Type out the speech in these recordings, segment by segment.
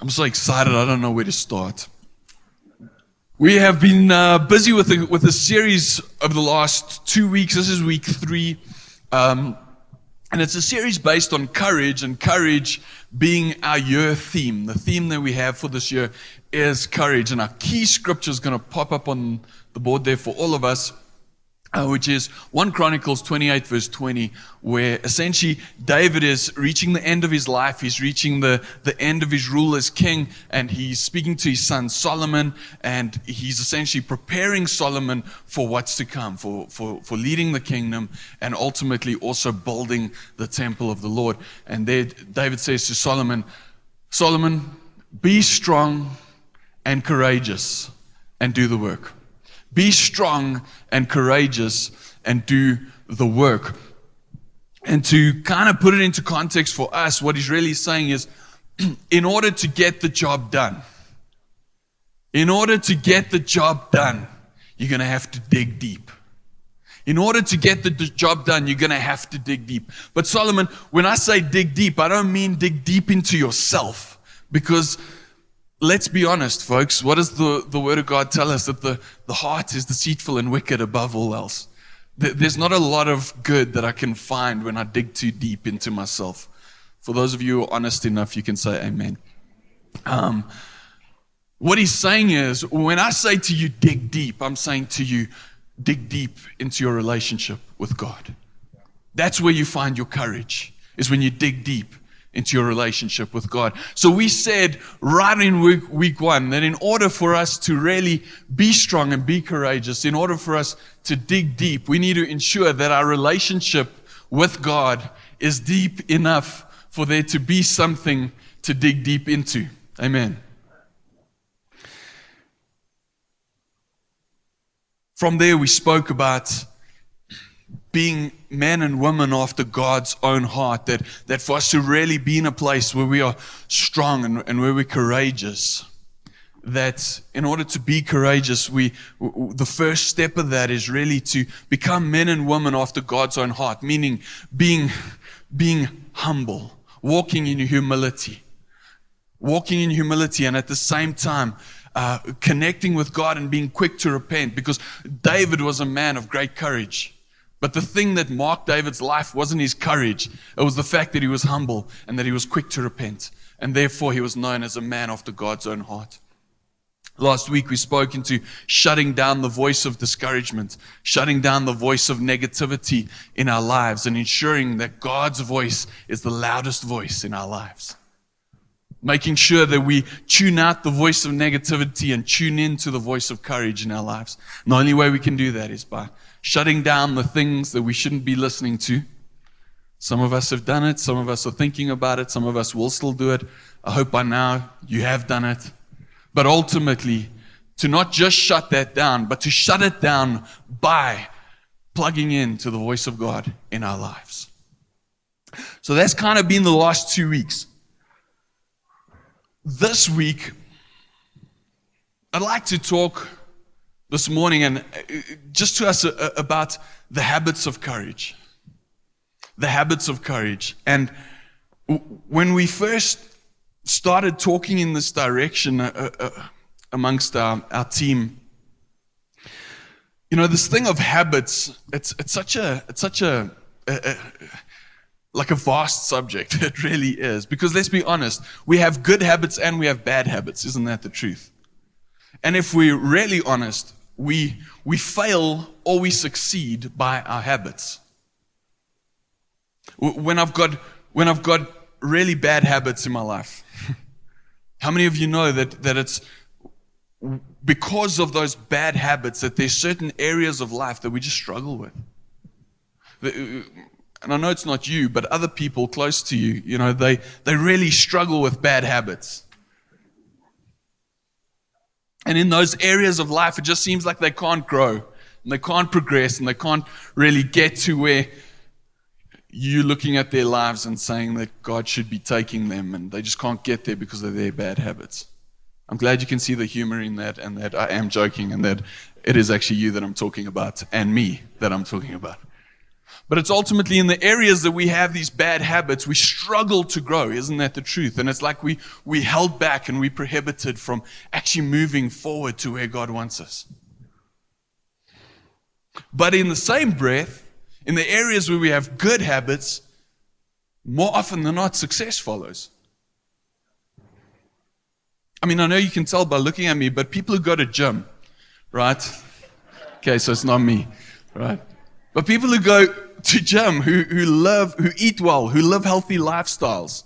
I'm so excited, I don't know where to start. We have been uh, busy with a, with a series over the last two weeks. This is week three. Um, and it's a series based on courage, and courage being our year theme. The theme that we have for this year is courage. And our key scripture is going to pop up on the board there for all of us uh, which is 1 Chronicles 28, verse 20, where essentially David is reaching the end of his life. He's reaching the, the end of his rule as king, and he's speaking to his son Solomon, and he's essentially preparing Solomon for what's to come, for, for, for leading the kingdom, and ultimately also building the temple of the Lord. And there, David says to Solomon, Solomon, be strong and courageous, and do the work. Be strong and courageous and do the work. And to kind of put it into context for us, what he's really saying is in order to get the job done, in order to get the job done, you're going to have to dig deep. In order to get the job done, you're going to have to dig deep. But Solomon, when I say dig deep, I don't mean dig deep into yourself because let's be honest, folks. What does the, the Word of God tell us? That the, the heart is deceitful and wicked above all else. There's not a lot of good that I can find when I dig too deep into myself. For those of you who are honest enough, you can say amen. Um, what he's saying is, when I say to you, dig deep, I'm saying to you, dig deep into your relationship with God. That's where you find your courage, is when you dig deep into your relationship with God. So we said right in week, week one that in order for us to really be strong and be courageous, in order for us to dig deep, we need to ensure that our relationship with God is deep enough for there to be something to dig deep into. Amen. From there, we spoke about being men and women after God's own heart, that, that for us to really be in a place where we are strong and, and where we're courageous, that in order to be courageous, we, the first step of that is really to become men and women after God's own heart, meaning being, being humble, walking in humility, walking in humility, and at the same time, uh, connecting with God and being quick to repent because David was a man of great courage. But the thing that marked David's life wasn't his courage. It was the fact that he was humble and that he was quick to repent. And therefore, he was known as a man after God's own heart. Last week, we spoke into shutting down the voice of discouragement, shutting down the voice of negativity in our lives, and ensuring that God's voice is the loudest voice in our lives. Making sure that we tune out the voice of negativity and tune into the voice of courage in our lives. And the only way we can do that is by shutting down the things that we shouldn't be listening to. Some of us have done it. Some of us are thinking about it. Some of us will still do it. I hope by now you have done it. But ultimately, to not just shut that down, but to shut it down by plugging in to the voice of God in our lives. So that's kind of been the last two weeks. This week, I'd like to talk this morning and uh, just to us uh, about the habits of courage. The habits of courage. And when we first started talking in this direction uh, amongst our, our team, you know, this thing of habits, it's, it's such a, it's such a, a, a like a vast subject. It really is. Because let's be honest, we have good habits and we have bad habits. Isn't that the truth? And if we're really honest, we, we fail or we succeed by our habits. When I've got, when I've got really bad habits in my life, how many of you know that, that it's because of those bad habits that there's certain areas of life that we just struggle with? And I know it's not you, but other people close to you, you know, they, they really struggle with bad habits. And in those areas of life, it just seems like they can't grow and they can't progress and they can't really get to where you're looking at their lives and saying that God should be taking them and they just can't get there because of their bad habits. I'm glad you can see the humor in that and that I am joking and that it is actually you that I'm talking about and me that I'm talking about. But it's ultimately in the areas that we have these bad habits, we struggle to grow. Isn't that the truth? And it's like we, we held back and we prohibited from actually moving forward to where God wants us. But in the same breath, in the areas where we have good habits, more often than not, success follows. I mean, I know you can tell by looking at me, but people who go to gym, right? Okay, so it's not me, right? But people who go to gym, who, who live, who eat well, who live healthy lifestyles,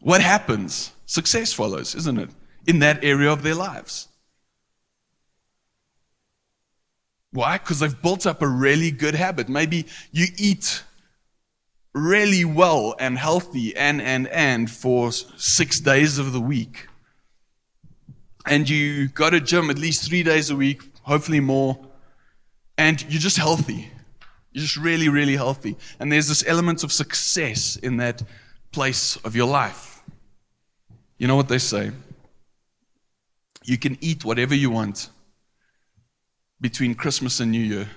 what happens? Success follows, isn't it? In that area of their lives. Why? Because they've built up a really good habit. Maybe you eat really well and healthy and, and, and for six days of the week. And you go to gym at least three days a week, hopefully more, and you're just healthy. You're just really, really healthy. And there's this element of success in that place of your life. You know what they say? You can eat whatever you want between Christmas and New Year,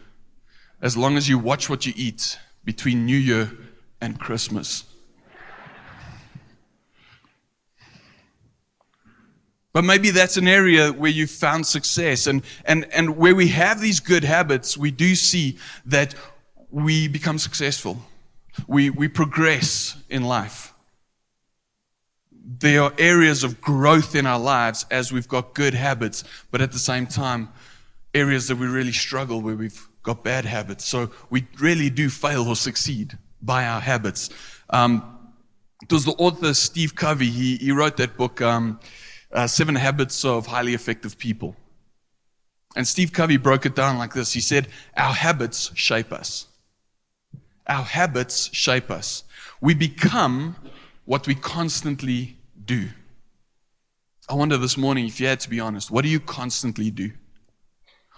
as long as you watch what you eat between New Year and Christmas. But maybe that's an area where you've found success. And, and, and where we have these good habits, we do see that we become successful. We, we progress in life. There are areas of growth in our lives as we've got good habits, but at the same time, areas that we really struggle where we've got bad habits. So we really do fail or succeed by our habits. Um, the author Steve Covey, he, he wrote that book, um, uh, Seven Habits of Highly Effective People. And Steve Covey broke it down like this He said, Our habits shape us. Our habits shape us. We become what we constantly do. I wonder this morning, if you had to be honest, what do you constantly do?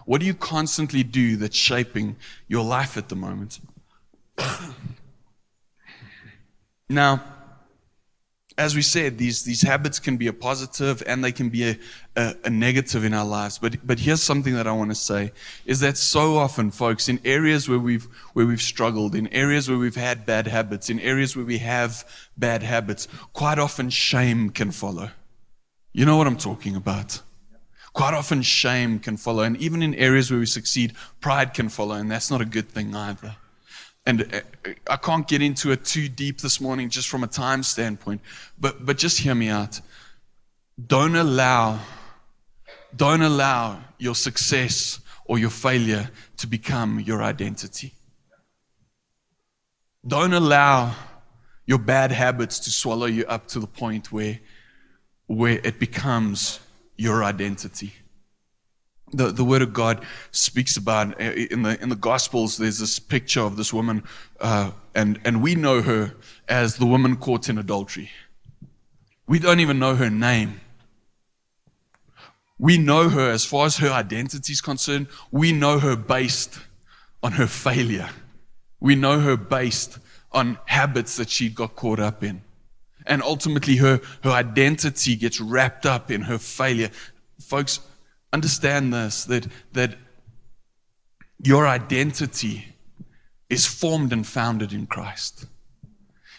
What do you constantly do that's shaping your life at the moment? now, as we said, these, these habits can be a positive and they can be a, a, a, negative in our lives. But, but here's something that I want to say is that so often, folks, in areas where we've, where we've struggled, in areas where we've had bad habits, in areas where we have bad habits, quite often shame can follow. You know what I'm talking about. Quite often, shame can follow. And even in areas where we succeed, pride can follow. And that's not a good thing either. And uh, I can't get into it too deep this morning just from a time standpoint, but, but just hear me out. Don't allow, don't allow your success or your failure to become your identity. Don't allow your bad habits to swallow you up to the point where, where it becomes your identity. The, the word of God speaks about uh, in the in the Gospels. There's this picture of this woman, uh, and and we know her as the woman caught in adultery. We don't even know her name. We know her as far as her identity is concerned. We know her based on her failure. We know her based on habits that she got caught up in. And ultimately, her, her identity gets wrapped up in her failure. Folks, understand this that, that your identity is formed and founded in Christ.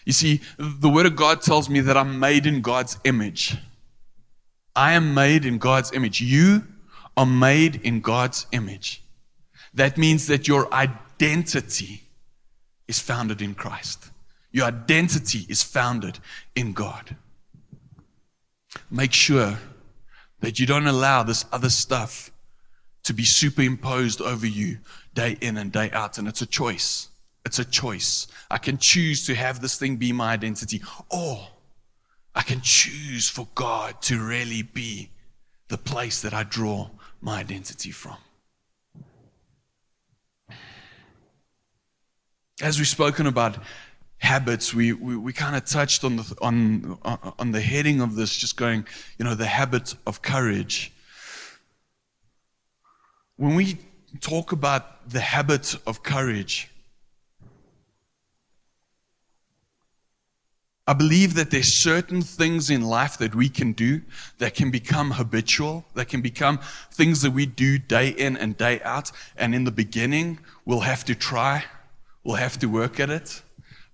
You see, the Word of God tells me that I'm made in God's image. I am made in God's image. You are made in God's image. That means that your identity is founded in Christ. Your identity is founded in God. Make sure that you don't allow this other stuff to be superimposed over you day in and day out. And it's a choice. It's a choice. I can choose to have this thing be my identity, or I can choose for God to really be the place that I draw my identity from. As we've spoken about habits, we, we, we kind of touched on the, on, uh, on the heading of this, just going, you know, the habit of courage. When we talk about the habit of courage, I believe that there's certain things in life that we can do that can become habitual, that can become things that we do day in and day out. And in the beginning, we'll have to try we'll have to work at it.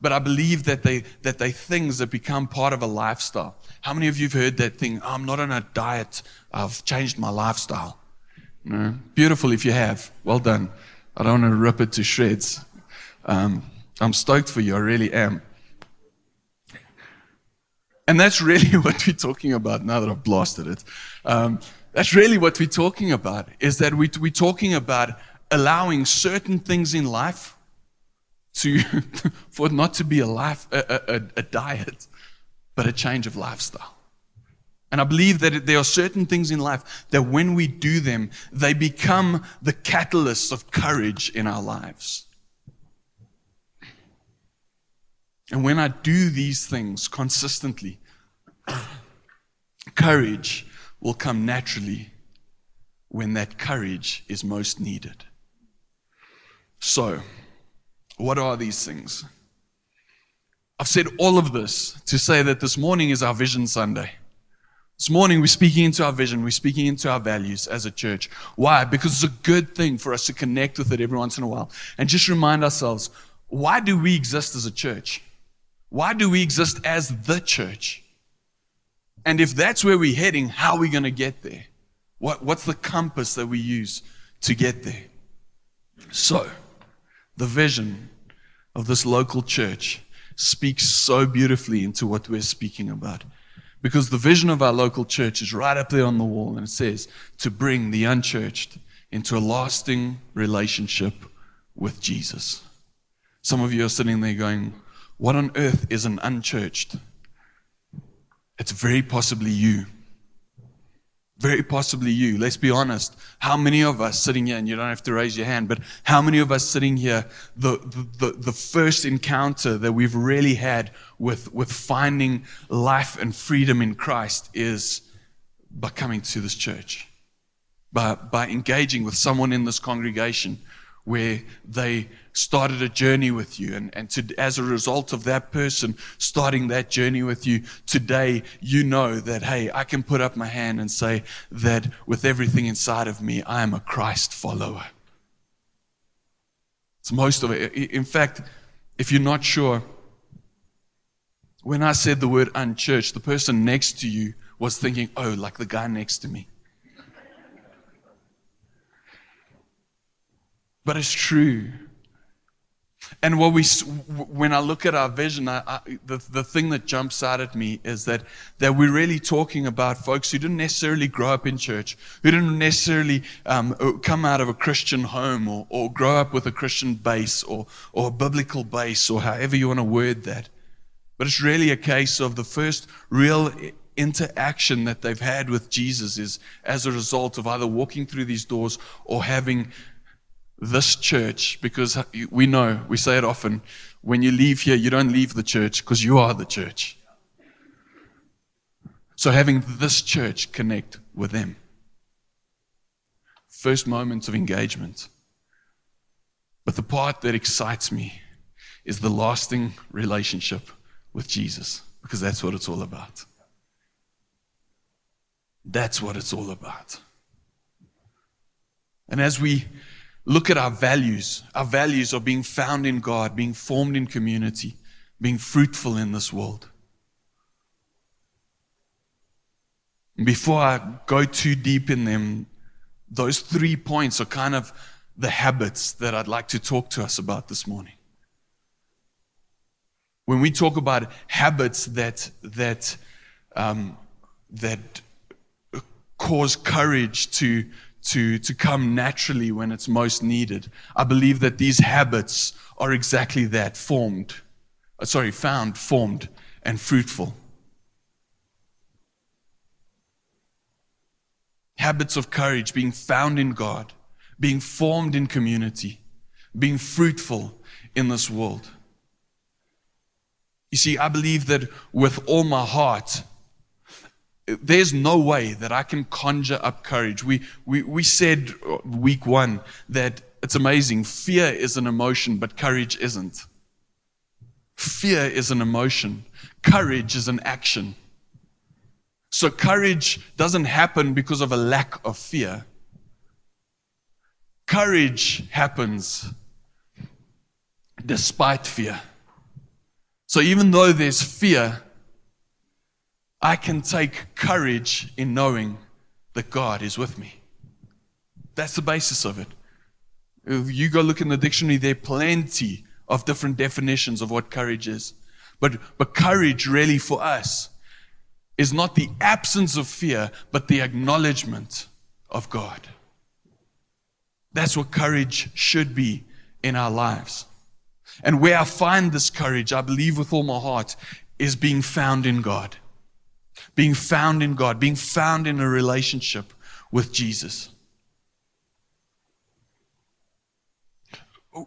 But I believe that they that they things that become part of a lifestyle. How many of you have heard that thing? Oh, I'm not on a diet. I've changed my lifestyle. No? Beautiful if you have. Well done. I don't want to rip it to shreds. Um, I'm stoked for you. I really am. And that's really what we're talking about now that I've blasted it. Um, that's really what we're talking about is that we, we're talking about allowing certain things in life to, for it not to be a life, a, a, a diet, but a change of lifestyle. And I believe that there are certain things in life that when we do them, they become the catalysts of courage in our lives. And when I do these things consistently, courage will come naturally when that courage is most needed. So, what are these things? I've said all of this to say that this morning is our Vision Sunday. This morning, we're speaking into our vision, we're speaking into our values as a church. Why? Because it's a good thing for us to connect with it every once in a while and just remind ourselves why do we exist as a church? Why do we exist as the church? And if that's where we're heading, how are we going to get there? What, what's the compass that we use to get there? So, the vision of this local church speaks so beautifully into what we're speaking about. Because the vision of our local church is right up there on the wall, and it says to bring the unchurched into a lasting relationship with Jesus. Some of you are sitting there going, What on earth is an unchurched? It's very possibly you. Very possibly you. Let's be honest. How many of us sitting here, and you don't have to raise your hand, but how many of us sitting here, the, the, the, first encounter that we've really had with, with finding life and freedom in Christ is by coming to this church, by, by engaging with someone in this congregation where they started a journey with you. And, and to, as a result of that person starting that journey with you, today you know that, hey, I can put up my hand and say that with everything inside of me, I am a Christ follower. It's most of it. In fact, if you're not sure, when I said the word unchurched, the person next to you was thinking, oh, like the guy next to me. But it's true. And what we, when I look at our vision, I, I, the, the thing that jumps out at me is that, that we're really talking about folks who didn't necessarily grow up in church, who didn't necessarily um, uh, come out of a Christian home or, or grow up with a Christian base or, or a biblical base or however you want to word that. But it's really a case of the first real interaction that they've had with Jesus is as a result of either walking through these doors or having this church because we know, we say it often, when you leave here, you don't leave the church because you are the church. So having this church connect with them. First moments of engagement. But the part that excites me is the lasting relationship with Jesus because that's what it's all about. That's what it's all about. And as we look at our values. Our values are being found in God, being formed in community, being fruitful in this world. Before I go too deep in them, those three points are kind of the habits that I'd like to talk to us about this morning. When we talk about habits that that um, that cause courage to to, to come naturally when it's most needed. I believe that these habits are exactly that formed, uh, sorry, found, formed, and fruitful. Habits of courage being found in God, being formed in community, being fruitful in this world. You see, I believe that with all my heart, there's no way that I can conjure up courage. We, we, we said week one that it's amazing. Fear is an emotion, but courage isn't. Fear is an emotion, courage is an action. So, courage doesn't happen because of a lack of fear. Courage happens despite fear. So even though there's fear, I can take courage in knowing that God is with me. That's the basis of it. If you go look in the dictionary, there are plenty of different definitions of what courage is. But, but courage, really, for us, is not the absence of fear, but the acknowledgement of God. That's what courage should be in our lives. And where I find this courage, I believe with all my heart, is being found in God. Being found in God, being found in a relationship with Jesus.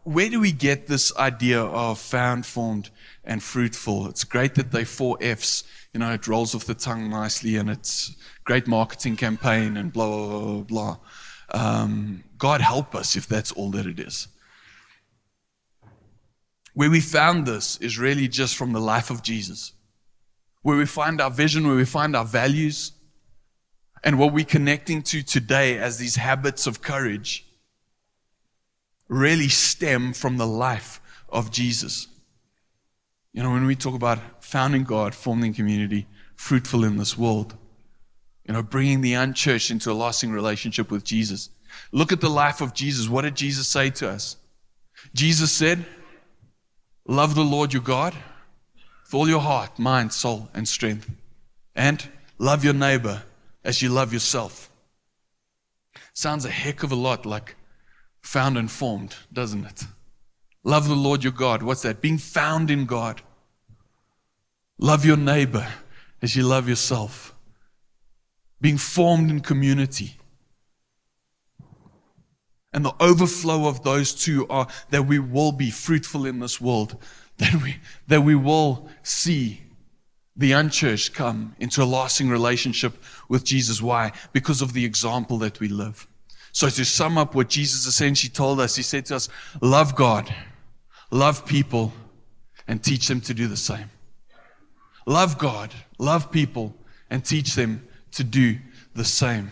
Where do we get this idea of found, formed, and fruitful? It's great that they four F's. You know, it rolls off the tongue nicely, and it's great marketing campaign, and blah blah blah blah. Um, God help us if that's all that it is. Where we found this is really just from the life of Jesus, where we find our vision, where we find our values, and what we're connecting to today as these habits of courage really stem from the life of Jesus. You know, when we talk about founding God, forming community, fruitful in this world, you know, bringing the unchurched into a lasting relationship with Jesus. Look at the life of Jesus. What did Jesus say to us? Jesus said, Love the Lord your God with all your heart, mind, soul, and strength. And love your neighbor as you love yourself. Sounds a heck of a lot like found and formed, doesn't it? Love the Lord your God. What's that? Being found in God. Love your neighbor as you love yourself. Being formed in community. And the overflow of those two are that we will be fruitful in this world, that we, that we will see the unchurched come into a lasting relationship with Jesus. Why? Because of the example that we live. So to sum up what Jesus essentially told us, he said to us, love God, love people, and teach them to do the same. Love God, love people, and teach them to do the same.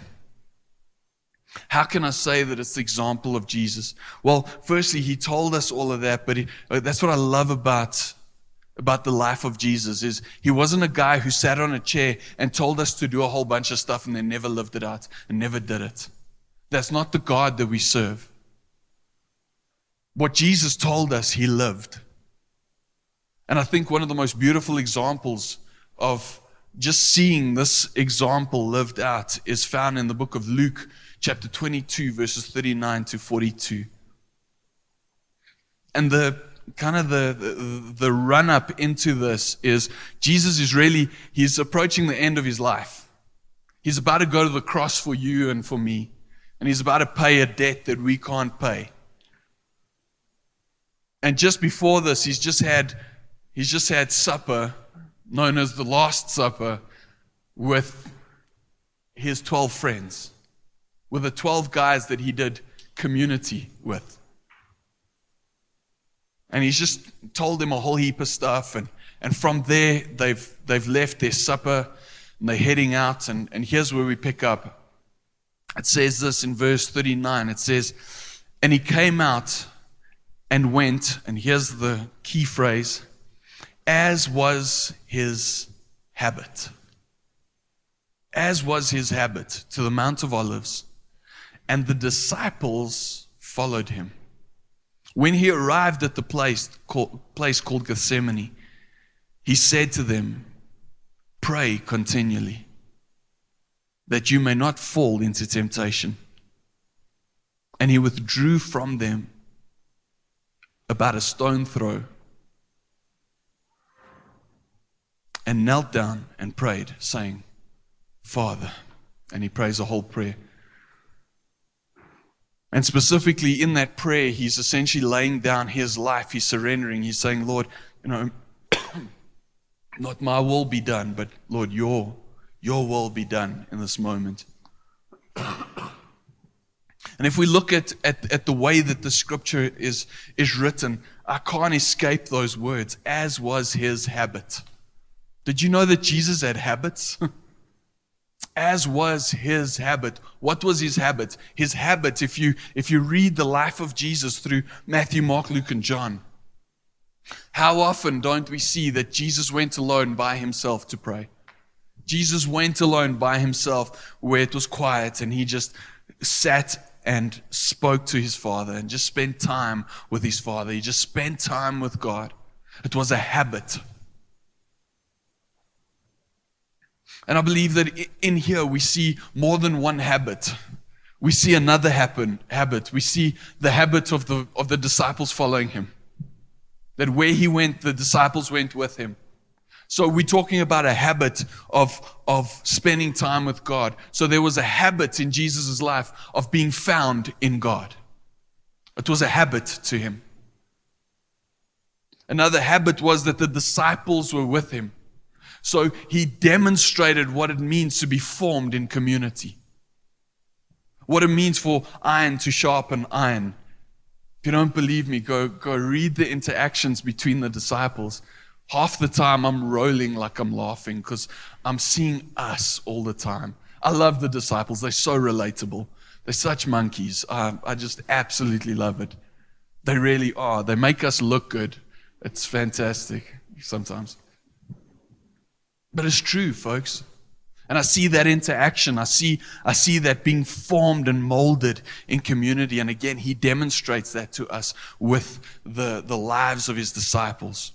How can I say that it's the example of Jesus? Well, firstly, he told us all of that, but he, uh, that's what I love about, about the life of Jesus is he wasn't a guy who sat on a chair and told us to do a whole bunch of stuff and then never lived it out and never did it. That's not the God that we serve. What Jesus told us, he lived. And I think one of the most beautiful examples of just seeing this example lived out is found in the book of Luke, chapter 22, verses 39 to 42. And the kind of the, the, the run up into this is Jesus is really, he's approaching the end of his life. He's about to go to the cross for you and for me. And he's about to pay a debt that we can't pay. And just before this, he's just had, he's just had supper, known as the Last Supper, with his 12 friends with the 12 guys that he did community with. And he's just told them a whole heap of stuff. And, and from there, they've, they've left their supper and they're heading out. And, and here's where we pick up. It says this in verse 39. It says, And he came out and went, and here's the key phrase, as was his habit. As was his habit to the Mount of Olives and the disciples followed him. When he arrived at the place called, place called Gethsemane, he said to them, Pray continually that you may not fall into temptation. And he withdrew from them about a stone throw and knelt down and prayed, saying, Father. And he prays a whole prayer. And specifically in that prayer, he's essentially laying down his life. He's surrendering. He's saying, Lord, you know, not my will be done, but Lord, your, your will be done in this moment. And if we look at, at, at the way that the scripture is, is written, I can't escape those words, as was his habit. Did you know that Jesus had habits? as was his habit. What was his habit? His habit, if you, if you read the life of Jesus through Matthew, Mark, Luke, and John, How often don't we see that Jesus went alone by himself to pray? Jesus went alone by himself where it was quiet and he just sat and spoke to his father and just spent time with his father. He just spent time with God. It was a habit. And I believe that in here we see more than one habit. We see another happen, habit. We see the habit of the, of the disciples following him. That where he went, the disciples went with him. So we're talking about a habit of, of spending time with God. So there was a habit in Jesus' life of being found in God. It was a habit to him. Another habit was that the disciples were with him. So he demonstrated what it means to be formed in community. What it means for iron to sharpen iron. If you don't believe me, go, go read the interactions between the disciples. Half the time I'm rolling like I'm laughing because I'm seeing us all the time. I love the disciples. They're so relatable. They're such monkeys. I, I just absolutely love it. They really are. They make us look good. It's fantastic sometimes. But it's true, folks. And I see that interaction. I see, I see that being formed and molded in community. And again, he demonstrates that to us with the, the lives of his disciples.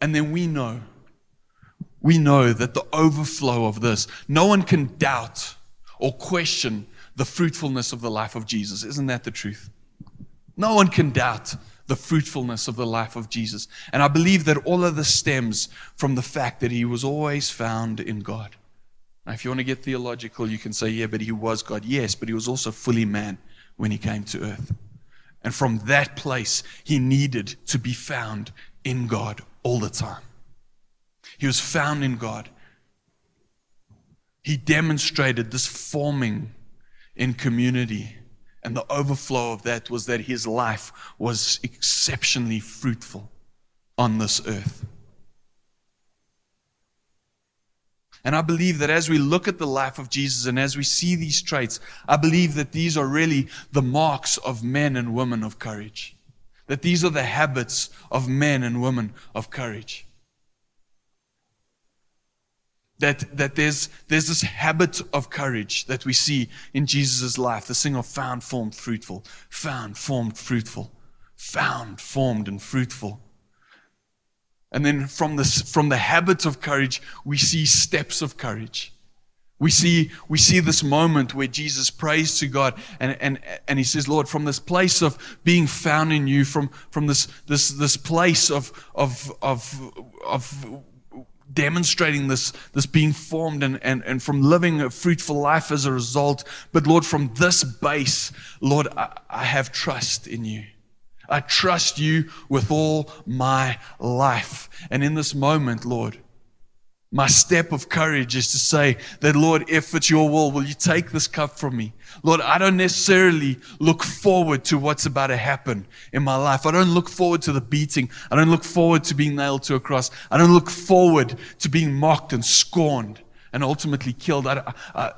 And then we know, we know that the overflow of this, no one can doubt or question the fruitfulness of the life of Jesus. Isn't that the truth? No one can doubt the fruitfulness of the life of Jesus. And I believe that all of this stems from the fact that he was always found in God. Now, if you want to get theological, you can say, yeah, but he was God. Yes, but he was also fully man when he came to earth. And from that place, he needed to be found in God all the time. He was found in God. He demonstrated this forming in community and the overflow of that was that his life was exceptionally fruitful on this earth. And I believe that as we look at the life of Jesus and as we see these traits, I believe that these are really the marks of men and women of courage. That these are the habits of men and women of courage that, that there's, there's this habit of courage that we see in Jesus' life, this thing of found, formed, fruitful, found, formed, fruitful, found, formed, and fruitful. And then from, this, from the habit of courage, we see steps of courage. We see, we see this moment where Jesus prays to God and, and, and he says, Lord, from this place of being found in you, from, from this, this, this place of, of, of, of demonstrating this, this being formed and, and, and from living a fruitful life as a result. But Lord, from this base, Lord, I, I have trust in you. I trust you with all my life. And in this moment, Lord, my step of courage is to say that, Lord, if it's your will, will you take this cup from me? Lord, I don't necessarily look forward to what's about to happen in my life. I don't look forward to the beating. I don't look forward to being nailed to a cross. I don't look forward to being mocked and scorned and ultimately killed. I, I,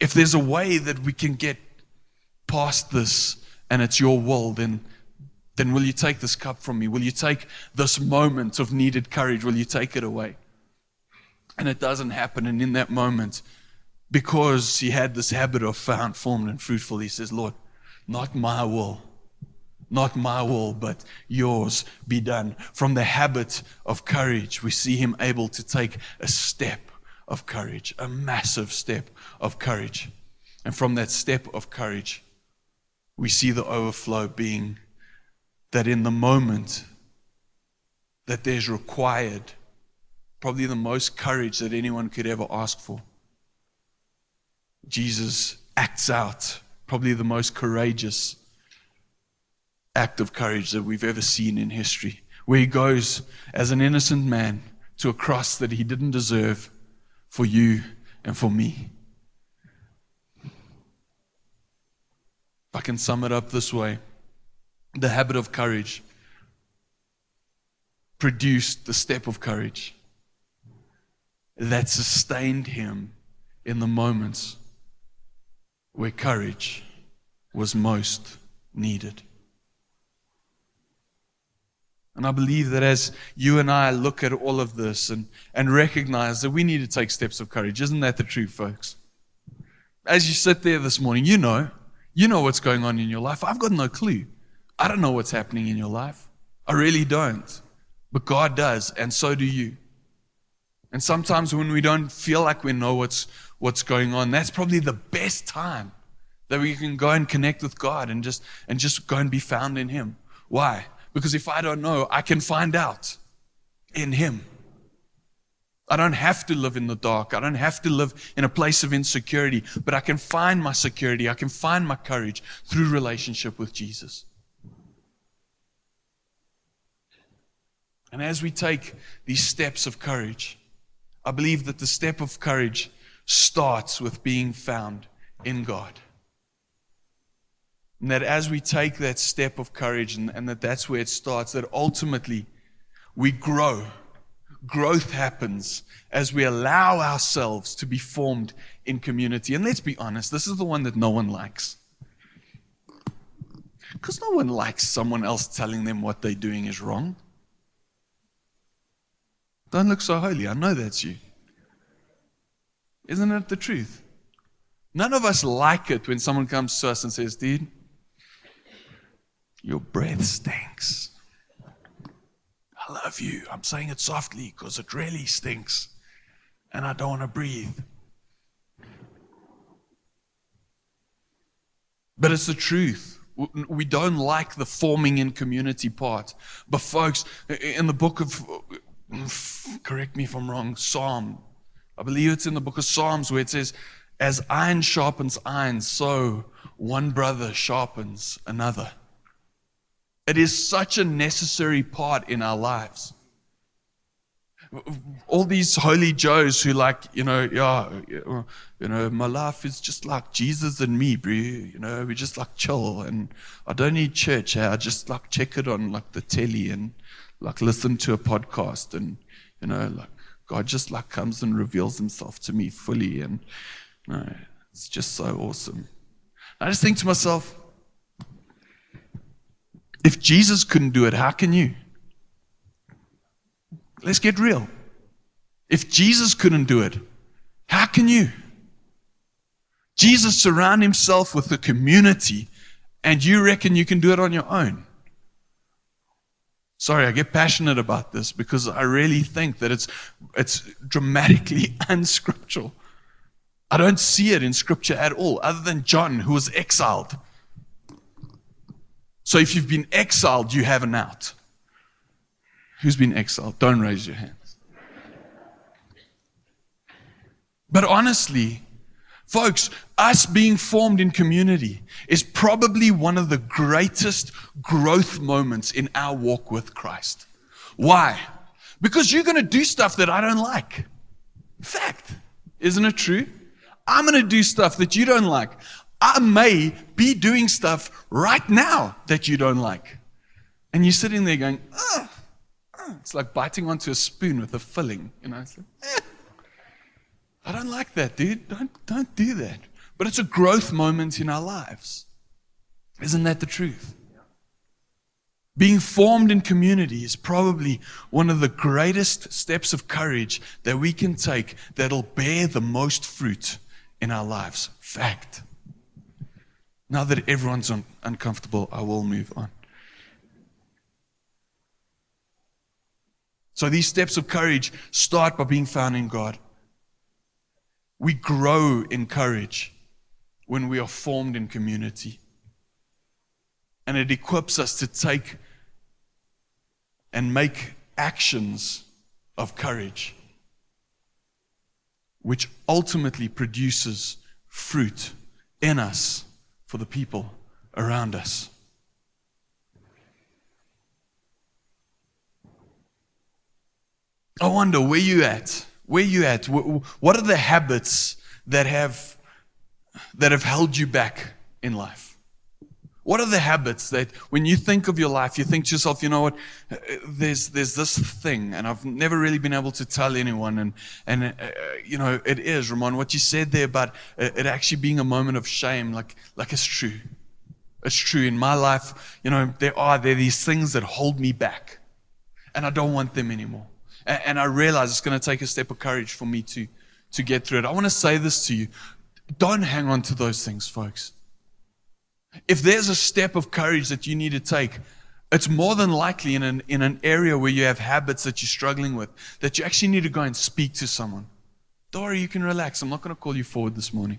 if there's a way that we can get past this and it's your will, then then will you take this cup from me? Will you take this moment of needed courage? Will you take it away? And it doesn't happen. And in that moment, because he had this habit of found, formed, and fruitful, he says, Lord, not my will, not my will, but yours be done. From the habit of courage, we see him able to take a step of courage, a massive step of courage. And from that step of courage, we see the overflow being that in the moment that there's required probably the most courage that anyone could ever ask for. Jesus acts out probably the most courageous act of courage that we've ever seen in history, where he goes as an innocent man to a cross that he didn't deserve for you and for me. If I can sum it up this way the habit of courage produced the step of courage that sustained him in the moments where courage was most needed. And I believe that as you and I look at all of this and, and recognize that we need to take steps of courage, isn't that the truth, folks? As you sit there this morning, you know, you know what's going on in your life. I've got no clue. I don't know what's happening in your life. I really don't. But God does, and so do you. And sometimes when we don't feel like we know what's, what's going on, that's probably the best time that we can go and connect with God and just, and just go and be found in Him. Why? Because if I don't know, I can find out in Him. I don't have to live in the dark. I don't have to live in a place of insecurity, but I can find my security. I can find my courage through relationship with Jesus. And as we take these steps of courage, I believe that the step of courage starts with being found in God. And that as we take that step of courage, and, and that that's where it starts, that ultimately we grow. Growth happens as we allow ourselves to be formed in community. And let's be honest, this is the one that no one likes. Because no one likes someone else telling them what they're doing is wrong. Don't look so holy. I know that's you. Isn't it the truth? None of us like it when someone comes to us and says, Dude, your breath stinks. I love you. I'm saying it softly because it really stinks. And I don't want to breathe. But it's the truth. We don't like the forming in community part. But, folks, in the book of uh, correct me if I'm wrong, Psalm. I believe it's in the book of Psalms where it says, As iron sharpens iron, so one brother sharpens another. It is such a necessary part in our lives. All these holy Joes who, like, you know, yeah, you know, my life is just like Jesus and me, bro. You know, we just like chill, and I don't need church. I just like check it on like the telly and like listen to a podcast and you know like god just like comes and reveals himself to me fully and you know, it's just so awesome. I just think to myself if jesus couldn't do it how can you? Let's get real. If jesus couldn't do it how can you? Jesus surround himself with a community and you reckon you can do it on your own Sorry, I get passionate about this because I really think that it's, it's dramatically unscriptural. I don't see it in scripture at all, other than John, who was exiled. So if you've been exiled, you have an out. Who's been exiled? Don't raise your hands. But honestly, Folks, us being formed in community is probably one of the greatest growth moments in our walk with Christ. Why? Because you're going to do stuff that I don't like. Fact. Isn't it true? I'm going to do stuff that you don't like. I may be doing stuff right now that you don't like. And you're sitting there going, it's like biting onto a spoon with a filling. You know, it's like, eh. I don't like that, dude. Don't, don't do that. But it's a growth moment in our lives. Isn't that the truth? Being formed in community is probably one of the greatest steps of courage that we can take that'll bear the most fruit in our lives. Fact. Now that everyone's un- uncomfortable, I will move on. So these steps of courage start by being found in God. We grow in courage when we are formed in community. And it equips us to take and make actions of courage, which ultimately produces fruit in us for the people around us. I wonder where you at where are you at? What are the habits that have that have held you back in life? What are the habits that when you think of your life, you think to yourself, you know what, there's, there's this thing, and I've never really been able to tell anyone. And, and uh, you know, it is, Ramon, what you said there about it actually being a moment of shame, like, like it's true. It's true. In my life, you know, there are there are these things that hold me back. and I don't want them anymore. And, I realize it's going to take a step of courage for me to, to get through it. I want to say this to you. Don't hang on to those things, folks. If there's a step of courage that you need to take, it's more than likely in an, in an area where you have habits that you're struggling with that you actually need to go and speak to someone. Dory, you can relax. I'm not going to call you forward this morning.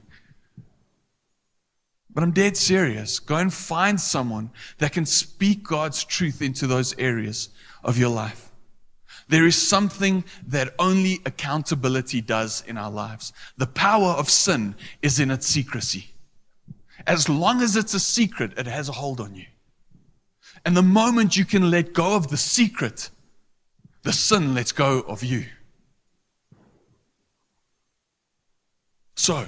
But I'm dead serious. Go and find someone that can speak God's truth into those areas of your life. There is something that only accountability does in our lives. The power of sin is in its secrecy. As long as it's a secret, it has a hold on you. And the moment you can let go of the secret, the sin lets go of you. So,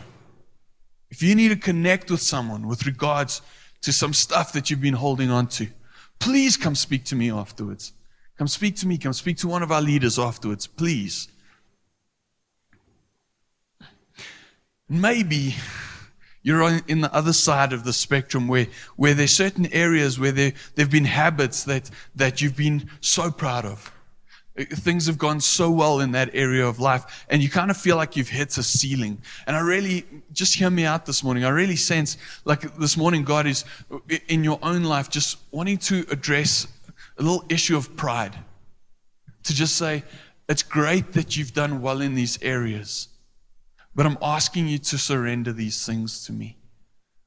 if you need to connect with someone with regards to some stuff that you've been holding on to, please come speak to me afterwards. Come speak to me. Come speak to one of our leaders afterwards, please. Maybe you're on, in the other side of the spectrum where, where there's certain areas where there, there have been habits that, that you've been so proud of. Uh, things have gone so well in that area of life, and you kind of feel like you've hit a ceiling. And I really, just hear me out this morning. I really sense like this morning, God is uh, in your own life just wanting to address a little issue of pride. To just say, it's great that you've done well in these areas, but I'm asking you to surrender these things to me.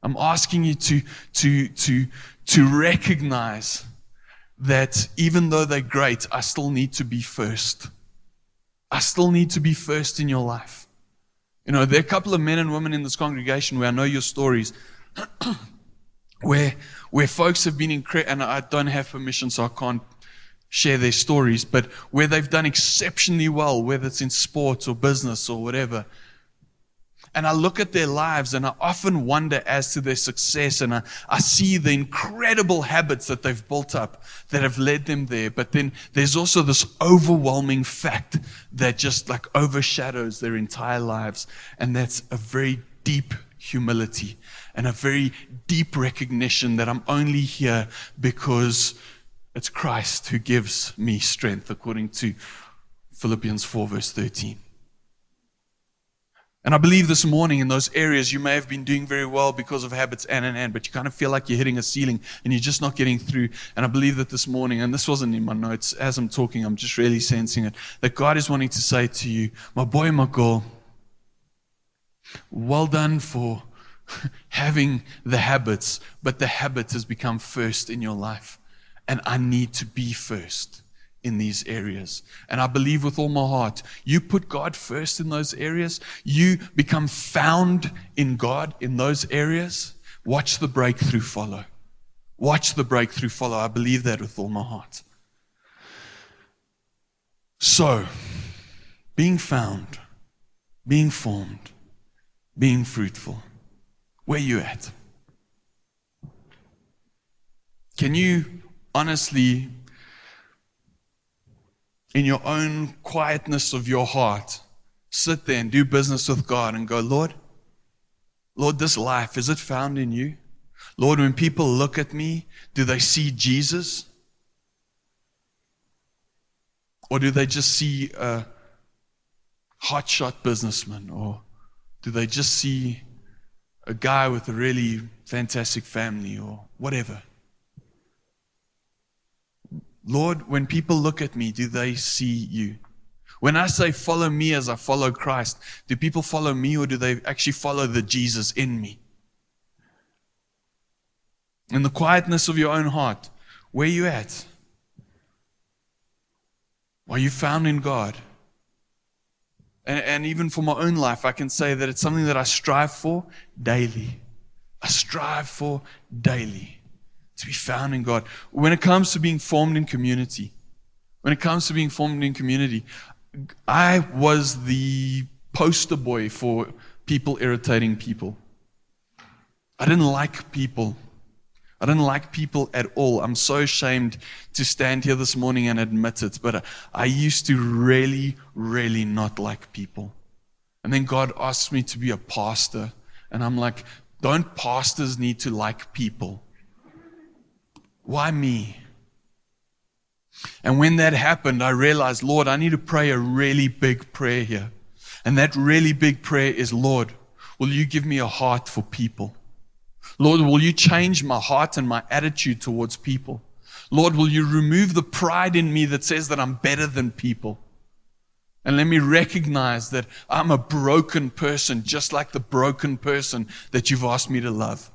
I'm asking you to, to, to, to recognize that even though they're great, I still need to be first. I still need to be first in your life. You know, there are a couple of men and women in this congregation where I know your stories, where where folks have been incredible, and I don't have permission, so I can't share their stories, but where they've done exceptionally well, whether it's in sports or business or whatever. And I look at their lives and I often wonder as to their success and I, I see the incredible habits that they've built up that have led them there. But then there's also this overwhelming fact that just like overshadows their entire lives. And that's a very deep humility and a very deep recognition that I'm only here because it's Christ who gives me strength, according to Philippians 4, verse 13. And I believe this morning in those areas you may have been doing very well because of habits and and and, but you kind of feel like you're hitting a ceiling and you're just not getting through. And I believe that this morning, and this wasn't in my notes, as I'm talking, I'm just really sensing it, that God is wanting to say to you, my boy, my girl, well done for having the habits, but the habit has become first in your life. And I need to be first in these areas. And I believe with all my heart, you put God first in those areas, you become found in God in those areas. Watch the breakthrough follow. Watch the breakthrough follow. I believe that with all my heart. So, being found, being formed, being fruitful, where you at? Can you honestly in your own quietness of your heart, sit there and do business with God and go, Lord, Lord, this life, is it found in you? Lord, when people look at me, do they see Jesus? Or do they just see a hotshot businessman? Or do they just see a guy with a really fantastic family or whatever? Lord, when people look at me, do they see you? When I say follow me as I follow Christ, do people follow me or do they actually follow the Jesus in me? In the quietness of your own heart, where are you at? Are you found in God? And, and even for my own life, I can say that it's something that I strive for daily. I strive for daily to be found in God. When it comes to being formed in community, when it comes to being formed in community, I was the poster boy for people irritating people. I didn't like people. I didn't like people at all. I'm so ashamed to stand here this morning and admit it, but I used to really, really not like people. And then God asked me to be a pastor, and I'm like, don't pastors need to like people? Why me? And when that happened, I realized, Lord, I need to pray a really big prayer here. And that really big prayer is, Lord, will you give me a heart for people? Lord, will you change my heart and my attitude towards people? Lord, will you remove the pride in me that says that I'm better than people? And let me recognize that I'm a broken person, just like the broken person that you've asked me to love.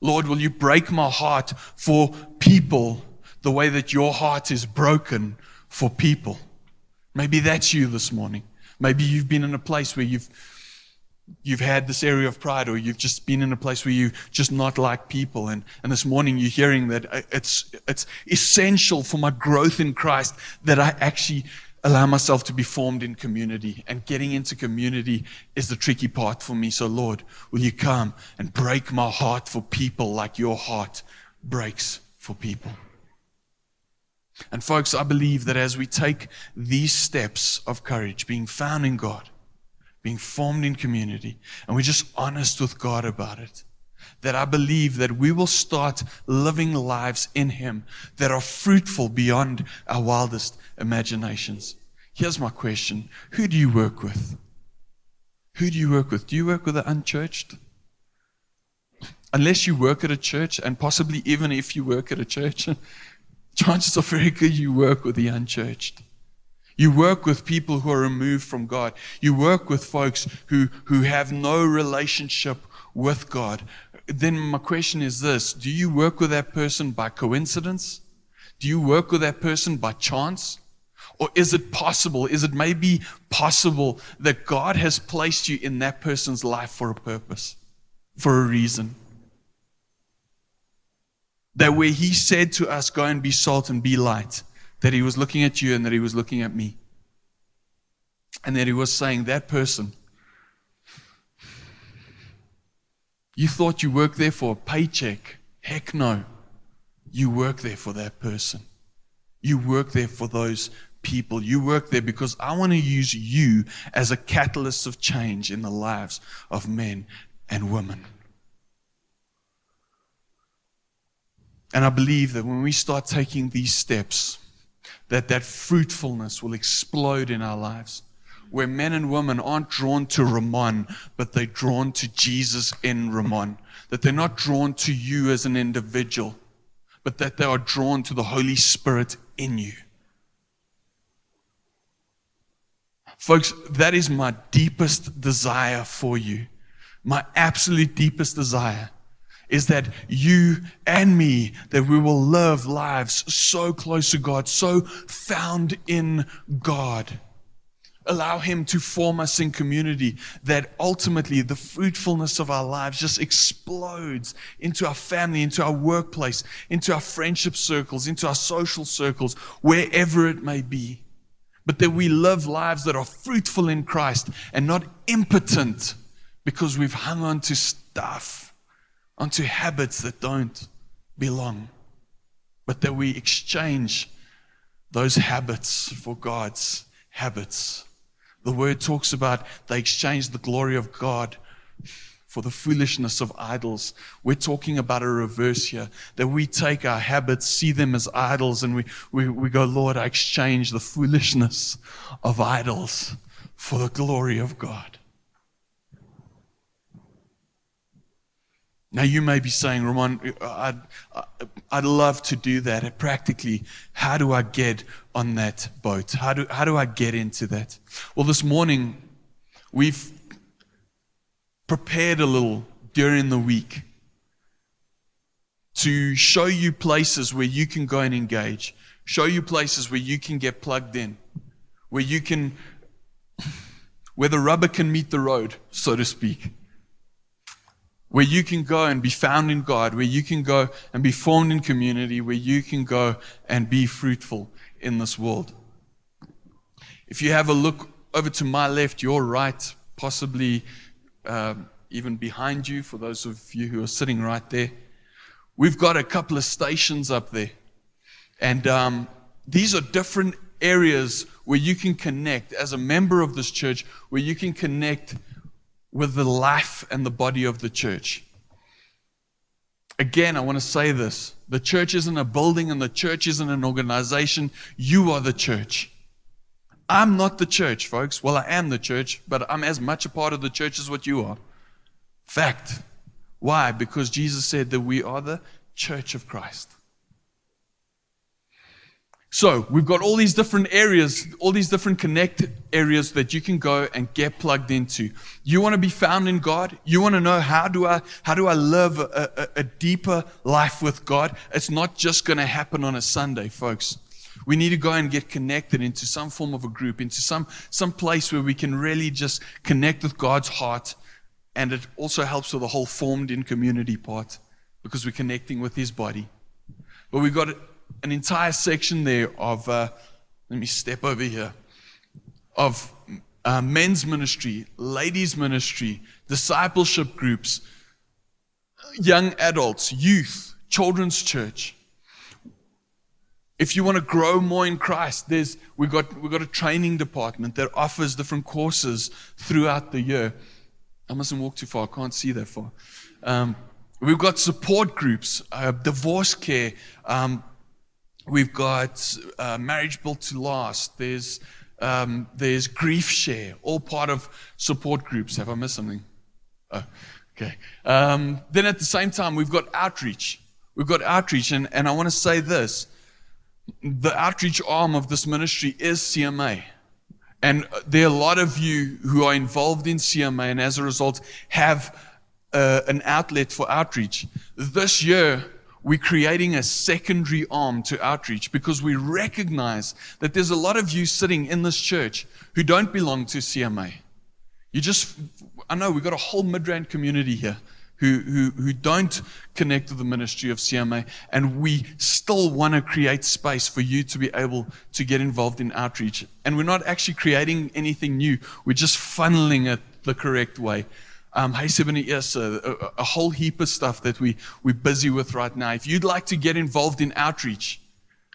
Lord, will you break my heart for people the way that your heart is broken for people? Maybe that's you this morning. Maybe you've been in a place where you've you've had this area of pride or you've just been in a place where you just not like people and, and this morning you're hearing that uh, it's it's essential for my growth in Christ that I actually allow myself to be formed in community. And getting into community is the tricky part for me. So, Lord, will you come and break my heart for people like your heart breaks for people? And, folks, I believe that as we take these steps of courage, being found in God, being formed in community, and we're just honest with God about it, that I believe that we will start living lives in Him that are fruitful beyond our wildest imaginations. Here's my question Who do you work with? Who do you work with? Do you work with the unchurched? Unless you work at a church, and possibly even if you work at a church, chances are very good you work with the unchurched. You work with people who are removed from God. You work with folks who, who have no relationship with God then my question is this Do you work with that person by coincidence? Do you work with that person by chance? Or is it possible, is it maybe possible that God has placed you in that person's life for a purpose, for a reason? That where He said to us, Go and be salt and be light, that He was looking at you and that He was looking at me. And that He was saying, That person You thought you worked there for a paycheck. Heck no. You work there for that person. You work there for those people. You work there because I want to use you as a catalyst of change in the lives of men and women. And I believe that when we start taking these steps, that that fruitfulness will explode in our lives where men and women aren't drawn to Ramon, but they're drawn to Jesus in Ramon. That they're not drawn to you as an individual, but that they are drawn to the Holy Spirit in you. Folks, that is my deepest desire for you. My absolute deepest desire is that you and me, that we will live lives so close to God, so found in God allow Him to form us in community, that ultimately the fruitfulness of our lives just explodes into our family, into our workplace, into our friendship circles, into our social circles, wherever it may be. But that we live lives that are fruitful in Christ and not impotent because we've hung on to stuff, onto habits that don't belong. But that we exchange those habits for God's habits. The word talks about they exchange the glory of God for the foolishness of idols. We're talking about a reverse here that we take our habits, see them as idols, and we, we, we go, Lord, I exchange the foolishness of idols for the glory of God. Now, you may be saying, Ramon, I'd, I'd love to do that. Practically, how do I get on that boat? How do, how do I get into that? Well, this morning, we've prepared a little during the week to show you places where you can go and engage, show you places where you can get plugged in, where you can, where the rubber can meet the road, so to speak where you can go and be found in God, where you can go and be formed in community, where you can go and be fruitful in this world. If you have a look over to my left, your right, possibly um, even behind you, for those of you who are sitting right there, we've got a couple of stations up there. And um, these are different areas where you can connect as a member of this church, where you can connect with the life and the body of the church. Again, I want to say this the church isn't a building and the church isn't an organization. You are the church. I'm not the church, folks. Well, I am the church, but I'm as much a part of the church as what you are. Fact. Why? Because Jesus said that we are the church of Christ. So we've got all these different areas, all these different connect areas that you can go and get plugged into. You want to be found in God. You want to know how do I how do I live a, a, a deeper life with God? It's not just going to happen on a Sunday, folks. We need to go and get connected into some form of a group, into some some place where we can really just connect with God's heart, and it also helps with the whole formed in community part because we're connecting with His body. But we've got an entire section there of, uh, let me step over here, of uh, men's ministry, ladies' ministry, discipleship groups, young adults, youth, children's church. If you want to grow more in Christ, there's we've got we've got a training department that offers different courses throughout the year. I mustn't walk too far; I can't see that far. Um, we've got support groups, uh, divorce care, um, We've got uh, Marriage Built to Last. There's, um, there's Grief Share, all part of support groups. Have I missed something? Oh, okay. Um, then at the same time, we've got outreach. We've got outreach, and, and I want to say this the outreach arm of this ministry is CMA. And there are a lot of you who are involved in CMA, and as a result, have uh, an outlet for outreach. This year, we're creating a secondary arm to outreach because we recognize that there's a lot of you sitting in this church who don't belong to CMA. You just, I know we've got a whole Midrand community here who, who, who don't connect to the ministry of CMA, and we still want to create space for you to be able to get involved in outreach. And we're not actually creating anything new, we're just funneling it the correct way um, Hey 70 a, a whole heap of stuff that we, we're busy with right now. If you'd like to get involved in outreach,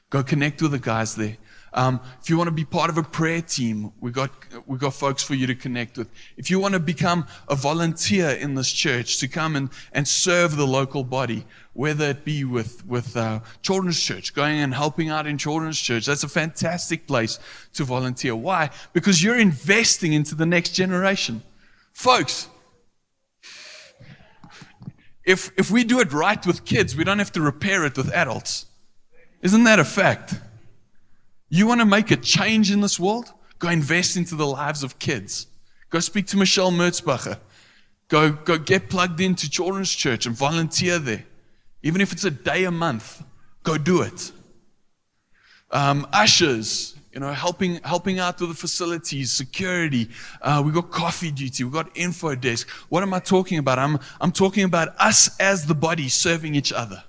go connect with the guys there. Um, if you want to be part of a prayer team, we got we got folks for you to connect with. If you want to become a volunteer in this church to come and, and serve the local body, whether it be with with uh, children's church, going and helping out in children's church, that's a fantastic place to volunteer. Why? Because you're investing into the next generation, folks. If, if we do it right with kids, we don't have to repair it with adults. Isn't that a fact? You want to make a change in this world? Go invest into the lives of kids. Go speak to Michelle Mertzbacher. Go, go get plugged into children's church and volunteer there. Even if it's a day a month, go do it. Um, ushers, you know, helping, helping out with the facilities, security. Uh, we got coffee duty. We got info desk. What am I talking about? I'm, I'm talking about us as the body serving each other.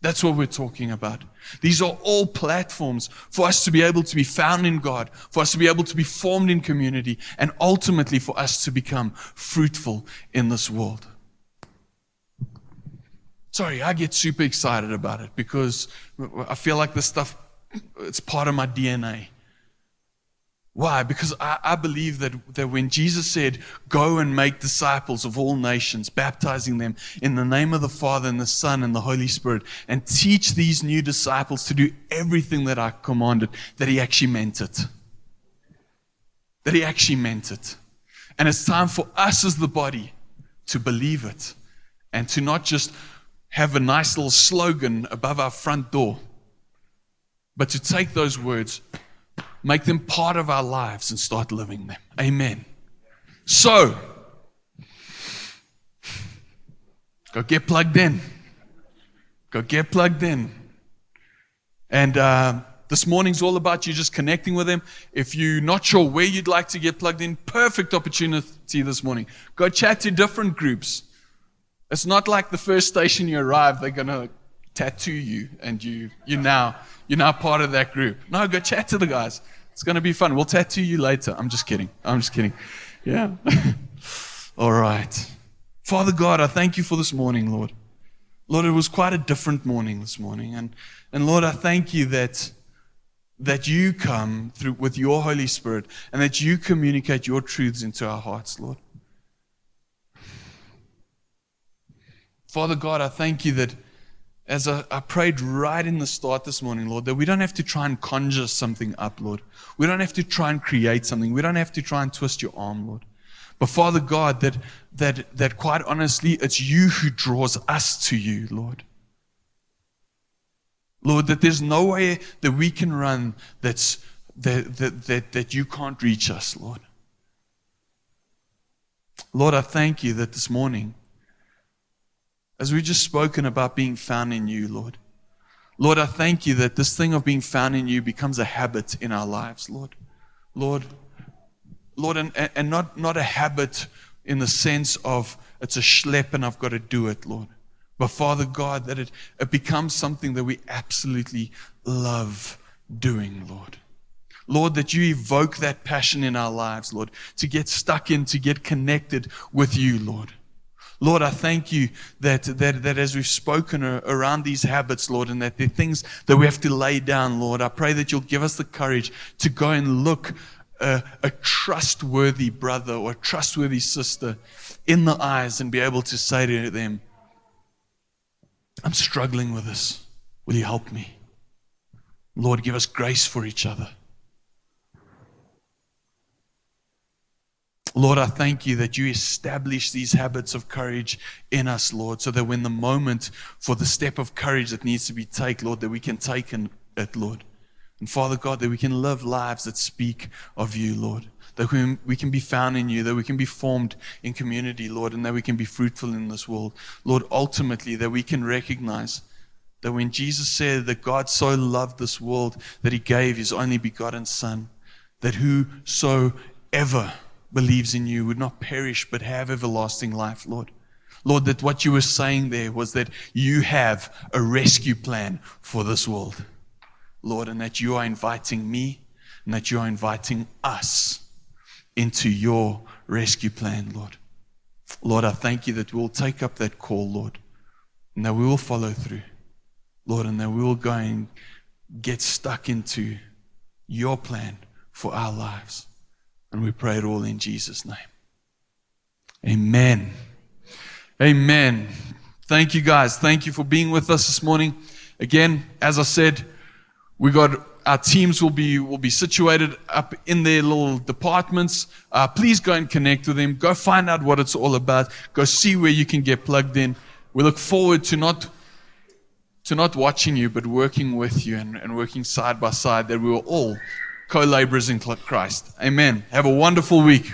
That's what we're talking about. These are all platforms for us to be able to be found in God, for us to be able to be formed in community, and ultimately for us to become fruitful in this world. Sorry, I get super excited about it because I feel like this stuff it's part of my DNA. Why? Because I, I, believe that, that when Jesus said, Go and make disciples of all nations, baptizing them in the name of the Father and the Son and the Holy Spirit, and teach these new disciples to do everything that I commanded, that he actually meant it. That he actually meant it. And it's time for us as the body to believe it and to not just have a nice little slogan above our front door but to take those words, make them part of our lives, and start living them. Amen. So, go get plugged in. Go get plugged in. And uh, this morning's all about you just connecting with Him. If you're not sure where you'd like to get plugged in, perfect opportunity this morning. Go chat to different groups. It's not like the first station you arrive, they're going to tattoo you and you, you now you're now part of that group. No, go chat to the guys. It's going to be fun. We'll tattoo you later. I'm just kidding. I'm just kidding. Yeah. All right. Father God, I thank you for this morning, Lord. Lord, it was quite a different morning this morning. And, and Lord, I thank you that, that you come through with your Holy Spirit and that you communicate your truths into our hearts, Lord. Father God, I thank you that as I, I, prayed right in the start this morning, Lord, that we don't have to try and conjure something up, Lord. We don't have to try and create something. We don't have to try and twist your arm, Lord. But Father God, that, that, that quite honestly, it's you who draws us to you, Lord. Lord, that there's no way that we can run that's, that, that, that, that you can't reach us, Lord. Lord, I thank you that this morning, as we've just spoken about being found in you, Lord, Lord, I thank you that this thing of being found in you becomes a habit in our lives, Lord. Lord, Lord, and, and not, not a habit in the sense of it's a schlep and I've got to do it, Lord. But Father God, that it, it becomes something that we absolutely love doing, Lord. Lord, that you evoke that passion in our lives, Lord, to get stuck in, to get connected with you, Lord. Lord, I thank you that, that, that as we've spoken around these habits, Lord, and that they're things that we have to lay down, Lord, I pray that you'll give us the courage to go and look a, a trustworthy brother or a trustworthy sister in the eyes and be able to say to them, I'm struggling with this. Will you help me? Lord, give us grace for each other. Lord, I thank you that you establish these habits of courage in us, Lord, so that when the moment for the step of courage that needs to be taken, Lord, that we can take it, Lord. And Father God, that we can live lives that speak of you, Lord. That we can be found in you, that we can be formed in community, Lord, and that we can be fruitful in this world. Lord, ultimately, that we can recognize that when Jesus said that God so loved this world that he gave his only begotten Son, that whosoever believes in you would not perish but have everlasting life, Lord. Lord, that what you were saying there was that you have a rescue plan for this world. Lord, and that you are inviting me and that you are inviting us into your rescue plan, Lord. Lord, I thank you that we'll take up that call, Lord, and that we will follow through, Lord, and that we will go and get stuck into your plan for our lives. And we pray it all in Jesus' name. Amen. Amen. Thank you, guys. Thank you for being with us this morning. Again, as I said, we got our teams will be will be situated up in their little departments. Uh, please go and connect with them. Go find out what it's all about. Go see where you can get plugged in. We look forward to not to not watching you, but working with you and, and working side by side. That we will all co-laborers in Christ. Amen. Have a wonderful week.